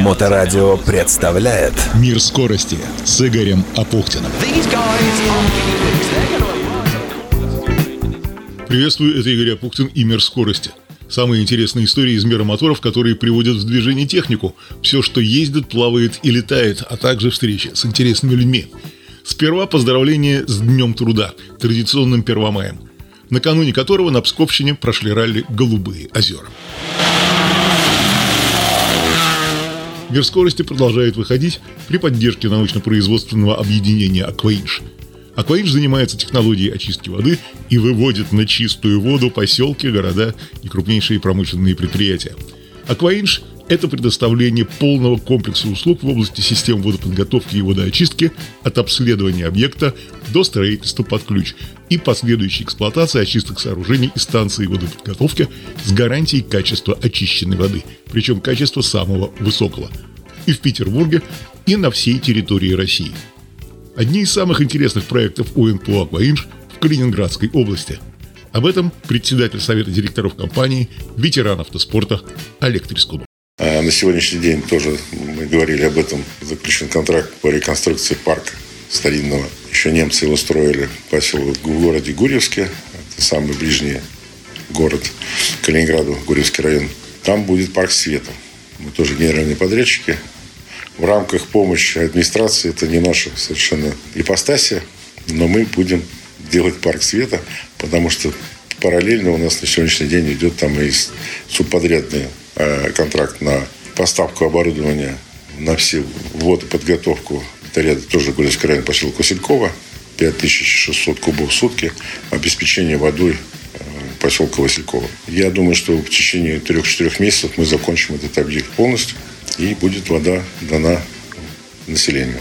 Моторадио представляет Мир скорости с Игорем Апухтиным. Приветствую, это Игорь Апухтин и Мир скорости. Самые интересные истории из мира моторов, которые приводят в движение технику. Все, что ездит, плавает и летает, а также встречи с интересными людьми. Сперва поздравление с Днем труда, традиционным Первомаем, накануне которого на Псковщине прошли ралли «Голубые озера». Мир скорости продолжает выходить при поддержке научно-производственного объединения «Акваинж». Акваинж занимается технологией очистки воды и выводит на чистую воду поселки, города и крупнейшие промышленные предприятия. Акваинж – это предоставление полного комплекса услуг в области систем водоподготовки и водоочистки от обследования объекта до строительства под ключ и последующей эксплуатации очисток сооружений и станций водоподготовки с гарантией качества очищенной воды, причем качества самого высокого. И в Петербурге, и на всей территории России – Одни из самых интересных проектов УНПО «Акваинж» в Калининградской области. Об этом председатель Совета директоров компании, ветеран автоспорта Олег Трескунов. А на сегодняшний день тоже мы говорили об этом. Заключен контракт по реконструкции парка старинного. Еще немцы его строили поселок в городе Гурьевске. Это самый ближний город Калининграду, Гурьевский район. Там будет парк света. Мы тоже генеральные подрядчики в рамках помощи администрации. Это не наша совершенно ипостасия, но мы будем делать парк света, потому что параллельно у нас на сегодняшний день идет там и субподрядный э, контракт на поставку оборудования на все водоподготовку. Это рядом тоже Гурьевский район, поселок Василькова. 5600 кубов в сутки. Обеспечение водой э, поселка Василькова. Я думаю, что в течение 3-4 месяцев мы закончим этот объект полностью и будет вода дана населению.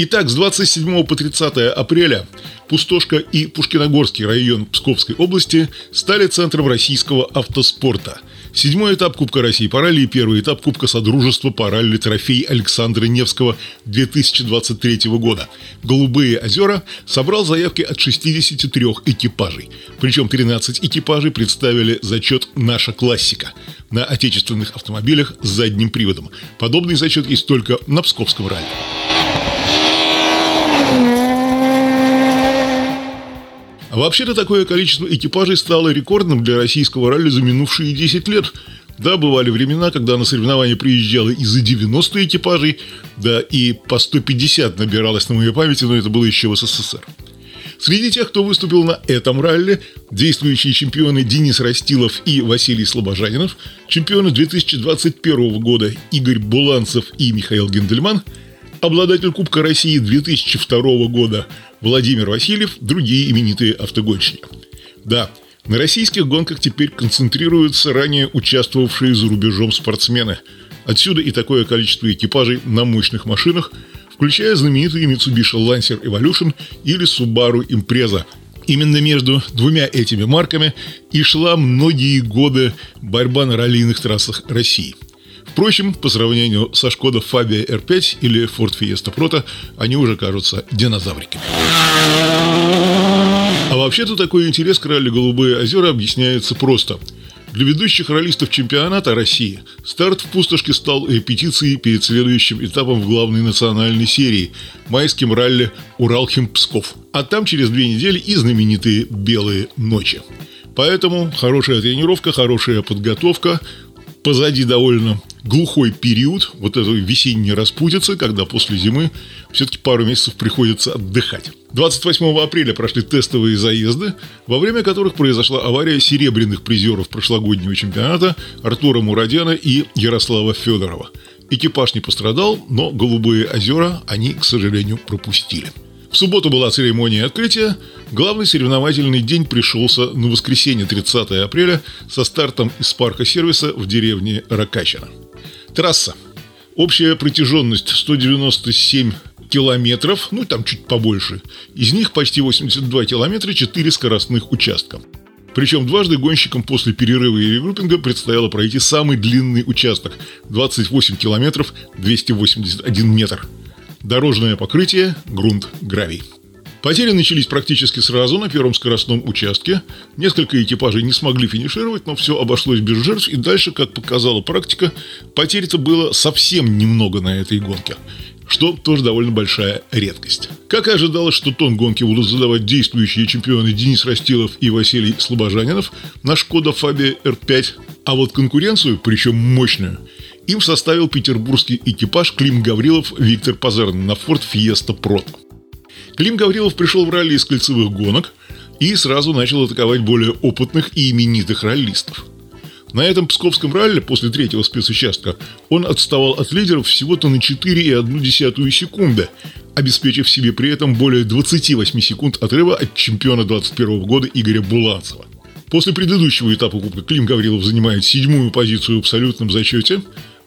Итак, с 27 по 30 апреля Пустошка и Пушкиногорский район Псковской области стали центром российского автоспорта. Седьмой этап Кубка России по ралли и первый этап Кубка Содружества по ралли трофей Александра Невского 2023 года. «Голубые озера» собрал заявки от 63 экипажей. Причем 13 экипажей представили зачет «Наша классика» на отечественных автомобилях с задним приводом. Подобный зачет есть только на Псковском ралли. Вообще-то такое количество экипажей стало рекордным для российского ралли за минувшие 10 лет. Да, бывали времена, когда на соревнования приезжало и за 90 экипажей, да и по 150 набиралось на моей памяти, но это было еще в СССР. Среди тех, кто выступил на этом ралли, действующие чемпионы Денис Растилов и Василий Слобожанинов, чемпионы 2021 года Игорь Буланцев и Михаил Гендельман – обладатель Кубка России 2002 года Владимир Васильев, другие именитые автогонщики. Да, на российских гонках теперь концентрируются ранее участвовавшие за рубежом спортсмены. Отсюда и такое количество экипажей на мощных машинах, включая знаменитые Mitsubishi Lancer Evolution или Subaru Impreza. Именно между двумя этими марками и шла многие годы борьба на раллийных трассах России – Впрочем, по сравнению со Шкода Фабия R5 или Ford Fiesta Proto, они уже кажутся динозавриками. А вообще-то такой интерес к ралли «Голубые озера» объясняется просто. Для ведущих ролистов чемпионата России старт в пустошке стал репетицией перед следующим этапом в главной национальной серии – майским ралли «Уралхим-Псков». А там через две недели и знаменитые «Белые ночи». Поэтому хорошая тренировка, хорошая подготовка, позади довольно глухой период, вот этой весенней распутицы, когда после зимы все-таки пару месяцев приходится отдыхать. 28 апреля прошли тестовые заезды, во время которых произошла авария серебряных призеров прошлогоднего чемпионата Артура Мурадяна и Ярослава Федорова. Экипаж не пострадал, но «Голубые озера» они, к сожалению, пропустили. В субботу была церемония открытия. Главный соревновательный день пришелся на воскресенье 30 апреля со стартом из парка сервиса в деревне Ракачина. Трасса. Общая протяженность 197 километров, ну там чуть побольше. Из них почти 82 километра 4 скоростных участка. Причем дважды гонщикам после перерыва и регруппинга предстояло пройти самый длинный участок – 28 километров 281 метр – Дорожное покрытие, грунт, гравий. Потери начались практически сразу на первом скоростном участке. Несколько экипажей не смогли финишировать, но все обошлось без жертв. И дальше, как показала практика, потерь-то было совсем немного на этой гонке что тоже довольно большая редкость. Как и ожидалось, что тон гонки будут задавать действующие чемпионы Денис Растилов и Василий Слобожанинов на Шкода Фабия R5, а вот конкуренцию, причем мощную, им составил петербургский экипаж Клим Гаврилов Виктор Пазарный на Ford Fiesta Proto. Клим Гаврилов пришел в ралли из кольцевых гонок и сразу начал атаковать более опытных и именитых раллистов. На этом псковском ралли после третьего спецучастка он отставал от лидеров всего-то на 4,1 секунды, обеспечив себе при этом более 28 секунд отрыва от чемпиона 2021 года Игоря Буланцева. После предыдущего этапа Кубка Клим Гаврилов занимает седьмую позицию в абсолютном зачете,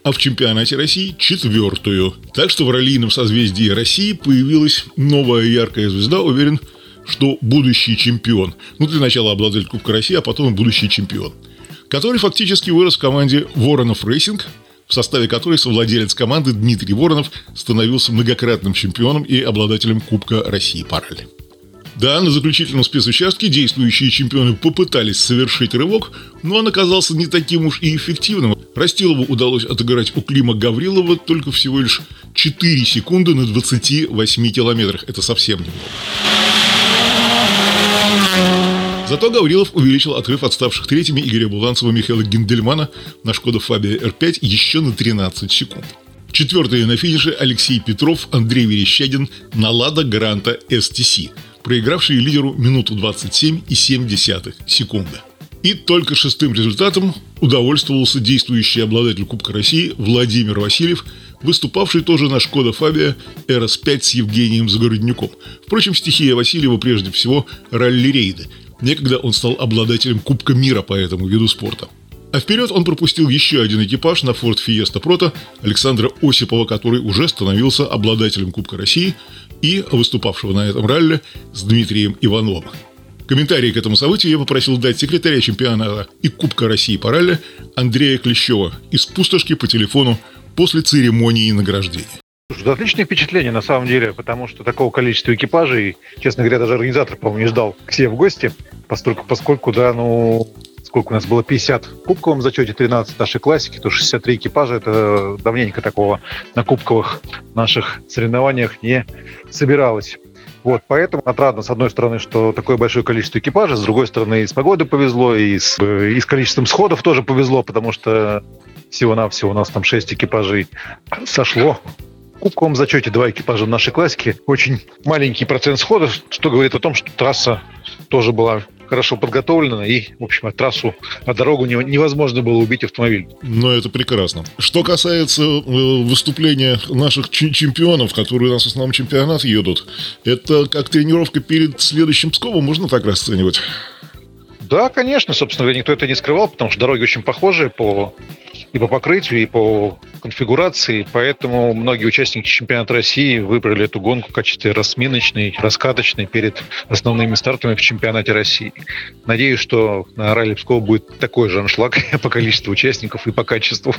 а в чемпионате России – четвертую. Так что в раллийном созвездии России появилась новая яркая звезда, уверен, что будущий чемпион. Ну, для начала обладатель Кубка России, а потом будущий чемпион. Который фактически вырос в команде Voronov Racing, в составе которой совладелец команды Дмитрий Воронов становился многократным чемпионом и обладателем Кубка России по ралли. Да, на заключительном спецучастке действующие чемпионы попытались совершить рывок, но он оказался не таким уж и эффективным. Растилову удалось отыграть у Клима Гаврилова только всего лишь 4 секунды на 28 километрах. Это совсем немного. Зато Гаврилов увеличил отрыв отставших третьими Игоря Буланцева Михаила Гендельмана на Шкода Фабия R5 еще на 13 секунд. Четвертые на финише Алексей Петров, Андрей Верещагин на Лада Гранта STC – проигравшие лидеру минуту 27,7 секунды. И только шестым результатом удовольствовался действующий обладатель Кубка России Владимир Васильев, выступавший тоже на Шкода Фабия РС-5 с Евгением Загороднюком. Впрочем, стихия Васильева прежде всего ралли-рейды. Некогда он стал обладателем Кубка мира по этому виду спорта. А вперед он пропустил еще один экипаж на Ford Fiesta Proto Александра Осипова, который уже становился обладателем Кубка России и выступавшего на этом ралли с Дмитрием Ивановым. Комментарии к этому событию я попросил дать секретаря чемпионата и Кубка России по ралли Андрея Клещева из пустошки по телефону после церемонии награждения. Слушай, отличное впечатление на самом деле, потому что такого количества экипажей, честно говоря, даже организатор, по-моему, не ждал к себе в гости, поскольку, поскольку да, ну, сколько у нас было, 50 в кубковом зачете, 13 нашей классики, то 63 экипажа, это давненько такого на кубковых наших соревнованиях не собиралось. Вот, поэтому отрадно, с одной стороны, что такое большое количество экипажей, с другой стороны, и с погодой повезло, и с, и с количеством сходов тоже повезло, потому что всего-навсего у нас там 6 экипажей сошло. В кубковом зачете два экипажа нашей классики. Очень маленький процент сходов, что говорит о том, что трасса тоже была хорошо подготовлена, и, в общем, от трассу, а дорогу невозможно было убить автомобиль. Но это прекрасно. Что касается э, выступления наших чемпионов, которые у нас в основном чемпионат едут, это как тренировка перед следующим Псковом, можно так расценивать? Да, конечно, собственно говоря, никто это не скрывал, потому что дороги очень похожие по и по покрытию, и по конфигурации, поэтому многие участники чемпионата России выбрали эту гонку в качестве рассминочной, раскаточной перед основными стартами в чемпионате России. Надеюсь, что на ралли Пскова будет такой же аншлаг по количеству участников и по качеству.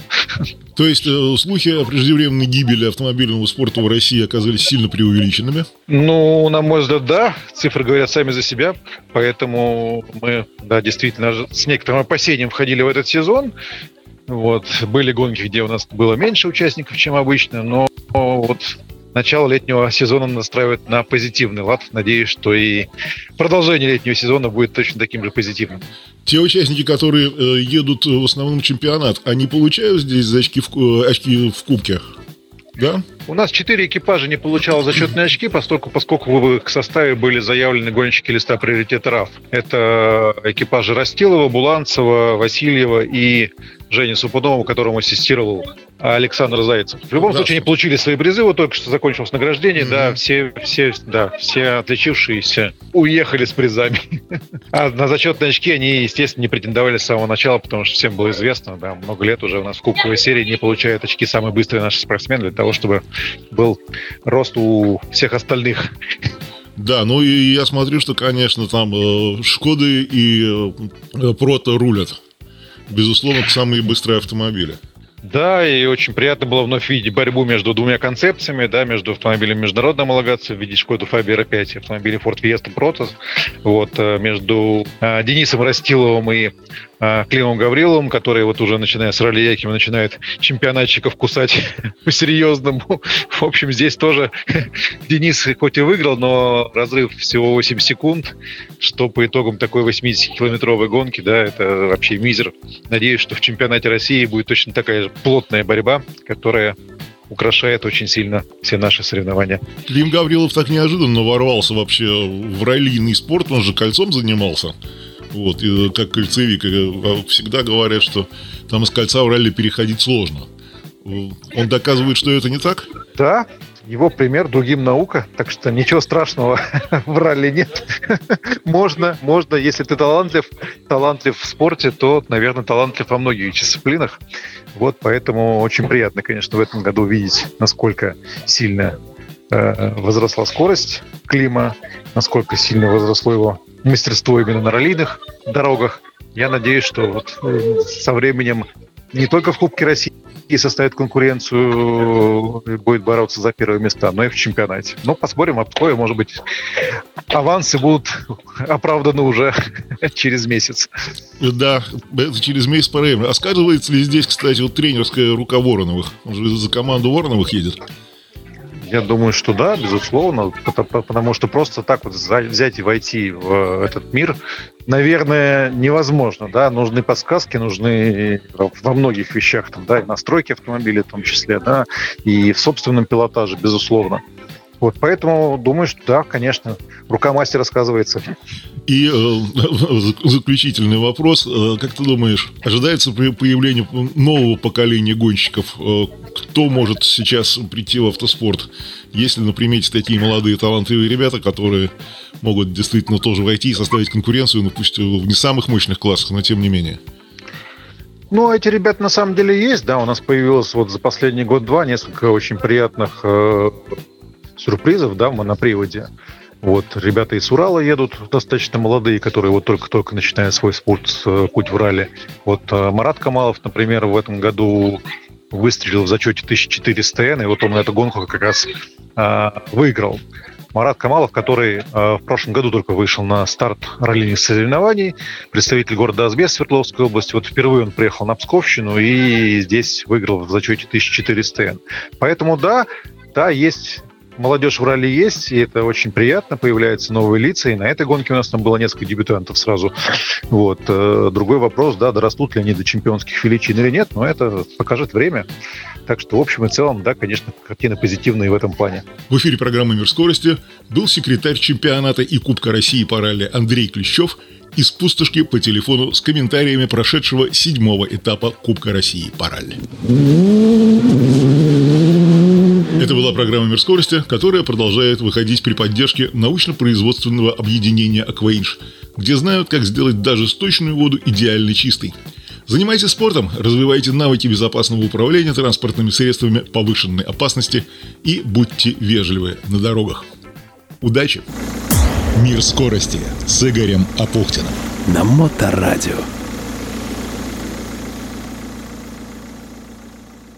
То есть э, слухи о преждевременной гибели автомобильного спорта в России оказались сильно преувеличенными? Ну, на мой взгляд, да. Цифры говорят сами за себя, поэтому мы, да, действительно, с некоторым опасением входили в этот сезон. Вот. Были гонки, где у нас было меньше участников, чем обычно, но вот начало летнего сезона настраивает на позитивный лад. Надеюсь, что и продолжение летнего сезона будет точно таким же позитивным. Те участники, которые э, едут в основном чемпионат, они получают здесь очки в, э, очки в кубке? Да? У нас четыре экипажа не получало зачетные очки, поскольку, поскольку в их составе были заявлены гонщики листа приоритета РАФ. Это экипажи Растилова, Буланцева, Васильева и Жене Супунову, которому ассистировал Александр Зайцев. В любом да. случае, они получили свои призы, вот только что закончилось награждение, mm-hmm. да, все, все, да, все отличившиеся уехали с призами. а на зачетные очки они, естественно, не претендовали с самого начала, потому что всем было известно, да, много лет уже у нас в кубковой серии не получают очки самые быстрые наши спортсмены для того, чтобы был рост у всех остальных. Да, ну и я смотрю, что, конечно, там э, Шкоды и э, Прото рулят безусловно, самые быстрые автомобили. Да, и очень приятно было вновь видеть борьбу между двумя концепциями, да, между автомобилем международной homологации в виде Шкода Фабера 5 и автомобилем Ford Fiesta Protos, вот, э, между э, Денисом Растиловым и Климом Гавриловым, которые вот уже начиная с ралли Якима начинают чемпионатчиков кусать по-серьезному. В общем, здесь тоже Денис хоть и выиграл, но разрыв всего 8 секунд, что по итогам такой 80-километровой гонки, да, это вообще мизер. Надеюсь, что в чемпионате России будет точно такая же плотная борьба, которая украшает очень сильно все наши соревнования. Клим Гаврилов так неожиданно ворвался вообще в раллийный спорт, он же кольцом занимался. Вот, и как кольцевик. А всегда говорят, что там из кольца в ралли переходить сложно. Он доказывает, что это не так? Да, его пример другим наука, так что ничего страшного в ралли нет. можно, можно, если ты талантлив, талантлив в спорте, то, наверное, талантлив во многих дисциплинах. Вот поэтому очень приятно, конечно, в этом году увидеть, насколько сильно э, возросла скорость Клима, насколько сильно возросло его мастерство именно на раллийных дорогах. Я надеюсь, что вот э, со временем не только в Кубке России составит конкуренцию будет бороться за первые места, но и в чемпионате. Ну, посмотрим, а может быть, авансы будут оправданы уже через месяц. Да, через месяц по. А сказывается ли здесь, кстати, вот тренерская рука Вороновых? Он же за команду Вороновых едет. Я думаю, что да, безусловно, потому что просто так вот взять и войти в этот мир, наверное, невозможно, да, нужны подсказки, нужны во многих вещах, там, да, и настройки автомобиля в том числе, да, и в собственном пилотаже, безусловно. Вот, поэтому думаю, что да, конечно, рука мастера сказывается. И э, заключительный вопрос. Э, как ты думаешь, ожидается появление нового поколения гонщиков? Э, кто может сейчас прийти в автоспорт? Если на примете такие молодые талантливые ребята, которые могут действительно тоже войти и составить конкуренцию, ну пусть в не самых мощных классах, но тем не менее. Ну, эти ребята на самом деле есть, да, у нас появилось вот за последний год-два несколько очень приятных э, сюрпризов, да, в моноприводе. Вот, ребята из Урала едут, достаточно молодые, которые вот только-только начинают свой спорт, э, путь в ралли. Вот э, Марат Камалов, например, в этом году выстрелил в зачете 1400 Н, и вот он эту гонку как раз э, выиграл. Марат Камалов, который э, в прошлом году только вышел на старт раллийных соревнований, представитель города Азбест Свердловской области. Вот впервые он приехал на Псковщину и здесь выиграл в зачете 1400 Н. Поэтому да, да, есть молодежь в ралли есть, и это очень приятно, появляются новые лица, и на этой гонке у нас там было несколько дебютантов сразу. Вот. Э, другой вопрос, да, дорастут ли они до чемпионских величин или нет, но это покажет время. Так что, в общем и целом, да, конечно, картина позитивная в этом плане. В эфире программы «Мир скорости» был секретарь чемпионата и Кубка России по ралли Андрей Клещев из пустошки по телефону с комментариями прошедшего седьмого этапа Кубка России по ралли. Это была программа «Мир скорости», которая продолжает выходить при поддержке научно-производственного объединения «Акваинж», где знают, как сделать даже сточную воду идеально чистой. Занимайтесь спортом, развивайте навыки безопасного управления транспортными средствами повышенной опасности и будьте вежливы на дорогах. Удачи! «Мир скорости» с Игорем Апухтиным. На Моторадио.